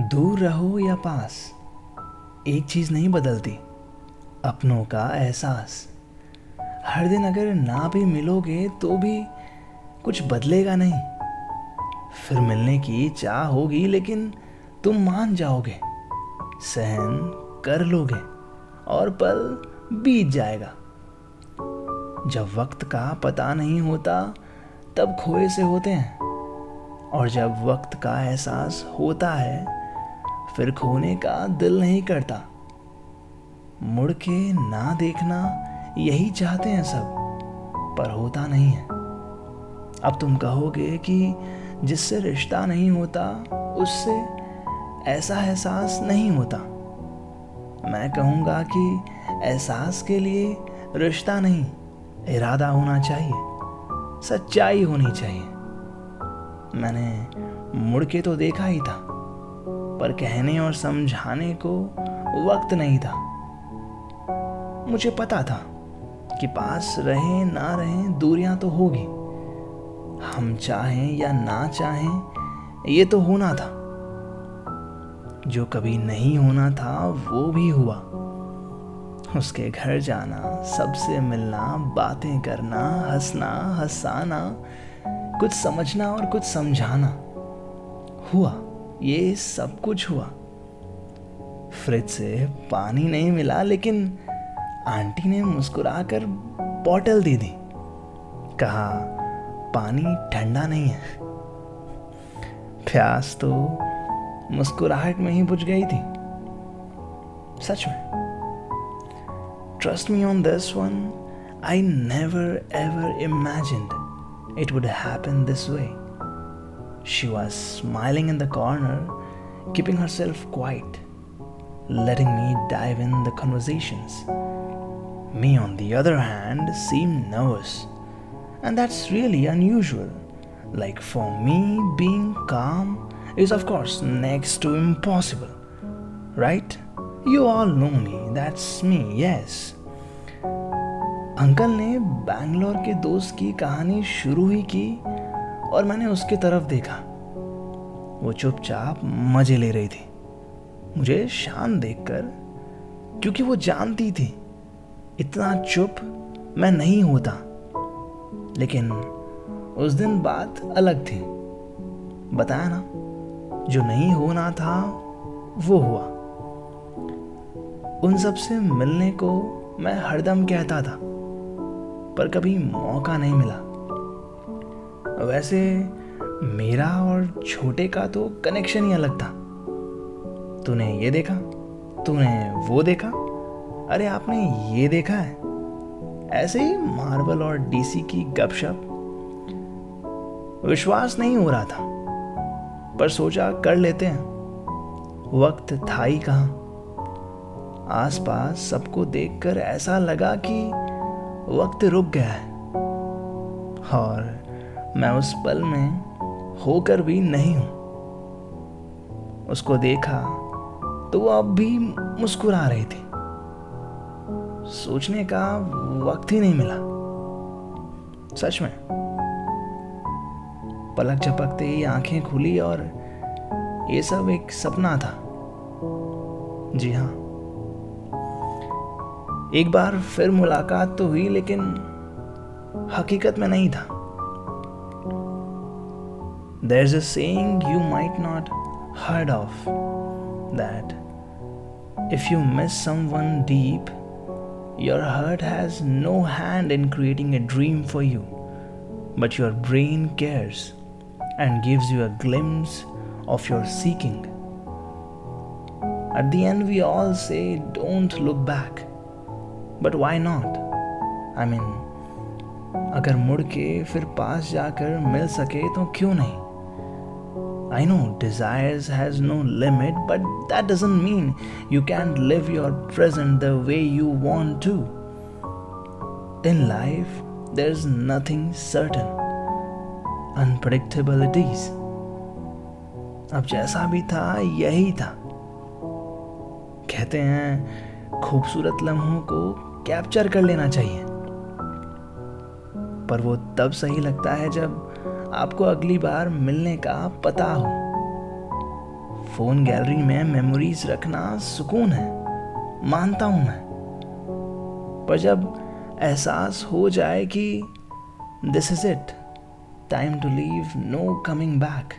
दूर रहो या पास, एक चीज़ नहीं बदलती, अपनों का एहसास। हर दिन अगर ना भी मिलोगे तो भी कुछ बदलेगा नहीं। फिर मिलने की चाह होगी, लेकिन तुम मान जाओगे, सहन कर लोगे और पल बीत जाएगा। जब वक्त का पता नहीं होता, तब खोए से होते हैं। और जब वक्त का एहसास होता है, फिर खोने का दिल नहीं करता। मुड़ के ना देखना, यही चाहते हैं सब, पर होता नहीं है। अब तुम कहोगे कि जिससे रिश्ता नहीं होता, उससे ऐसा एहसास नहीं होता। मैं कहूँगा कि एहसास के लिए रिश्ता नहीं, इरादा होना चाहिए, सच्चाई होनी चाहिए। मैंने मुड़ के तो देखा ही था, पर कहने और समझाने को वक्त नहीं था। मुझे पता था कि पास रहे ना रहे दूरियाँ तो होगी। हम चाहें या ना चाहें, ये तो होना था। जो कभी नहीं होना था, वो भी हुआ। उसके घर जाना, सबसे मिलना, बातें करना, हंसना, हंसाना कुछ समझना और कुछ समझाना। हुआ, ये सब कुछ हुआ। फ्रिज से पानी नहीं मिला, लेकिन आंटी ने मुस्कुरा कर बॉटल दे दी। कहा, पानी ठंडा नहीं है। प्यास तो मुस्कुराहट में ही बुझ गई थी। सच में। Trust me on this one I never ever imagined it would happen this way. She was smiling in the corner, keeping herself quiet, letting me dive in the conversations. Me, on the other hand, seemed nervous, and that's really unusual. Like for me, being calm is, of course, next to impossible, right? You all know me, that's me, yes. Uncle ने बैंगलोर के दोस्त की कहानी शुरू ही की और मैंने उसकी तरफ़ देखा। वो चुपचाप मज़े ले रही थी। मुझे शान देखकर, क्योंकि वो जानती थी, इतना चुप मैं नहीं होता। लेकिन उस दिन बात अलग थी। बताया ना, जो नहीं होना था, वो हुआ। उन सबसे मिलने को मैं हरदम कहता था। पर कभी मौका नहीं मिला। वैसे मेरा और छोटे का तो कनेक्शन ही अलग था। तूने ये देखा, तूने वो देखा, अरे आपने ये देखा है। ऐसे ही मार्बल और डीसी की गपशप। विश्वास नहीं हो रहा था, पर सोचा कर लेते हैं। वक्त था ही कहा। आसपास सबको देखकर ऐसा लगा कि वक्त रुक गया है। और मैं उस पल में होकर भी नहीं हूँ। उसको देखा तो वो अब भी मुस्कुरा रही थी। सोचने का वक्त ही नहीं मिला। सच में। पलक झपकते ही आँखें खुली और ये सब एक सपना था। जी हाँ। एक बार फिर मुलाकात तो हुई, लेकिन हकीकत में नहीं था। देर इज़ अंग you might not heard of that if you miss someone deep your heart has no hand in creating a dream for you but your brain cares and gives you a glimpse of your seeking at the end we all say don't look back but why not I mean अगर मुड़ के फिर पास जाकर मिल सके तो क्यों नहीं? I know desire has no limit but that doesn't mean you can live your present the way you want to in life there is nothing certain unpredictabilities अब जैसा भी था, यही था। कहते हैं, खूबसूरत लम्हों को कैप्चर कर लेना चाहिए। पर वो तब सही लगता है जब आपको अगली बार मिलने का पता हो। फ़ोन गैलरी में मेमोरीज रखना सुकून है, मानता हूँ मैं। पर जब एहसास हो जाए कि this is it time to leave no coming back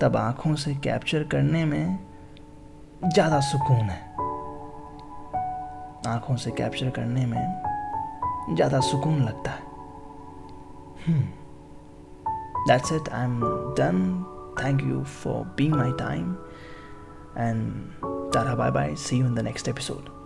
तब आँखों से कैप्चर करने में ज़्यादा सुकून है। आँखों से कैप्चर करने में ज़्यादा सुकून लगता है। That's it I am done thank you for being my time and Tara bye bye see you in the next episode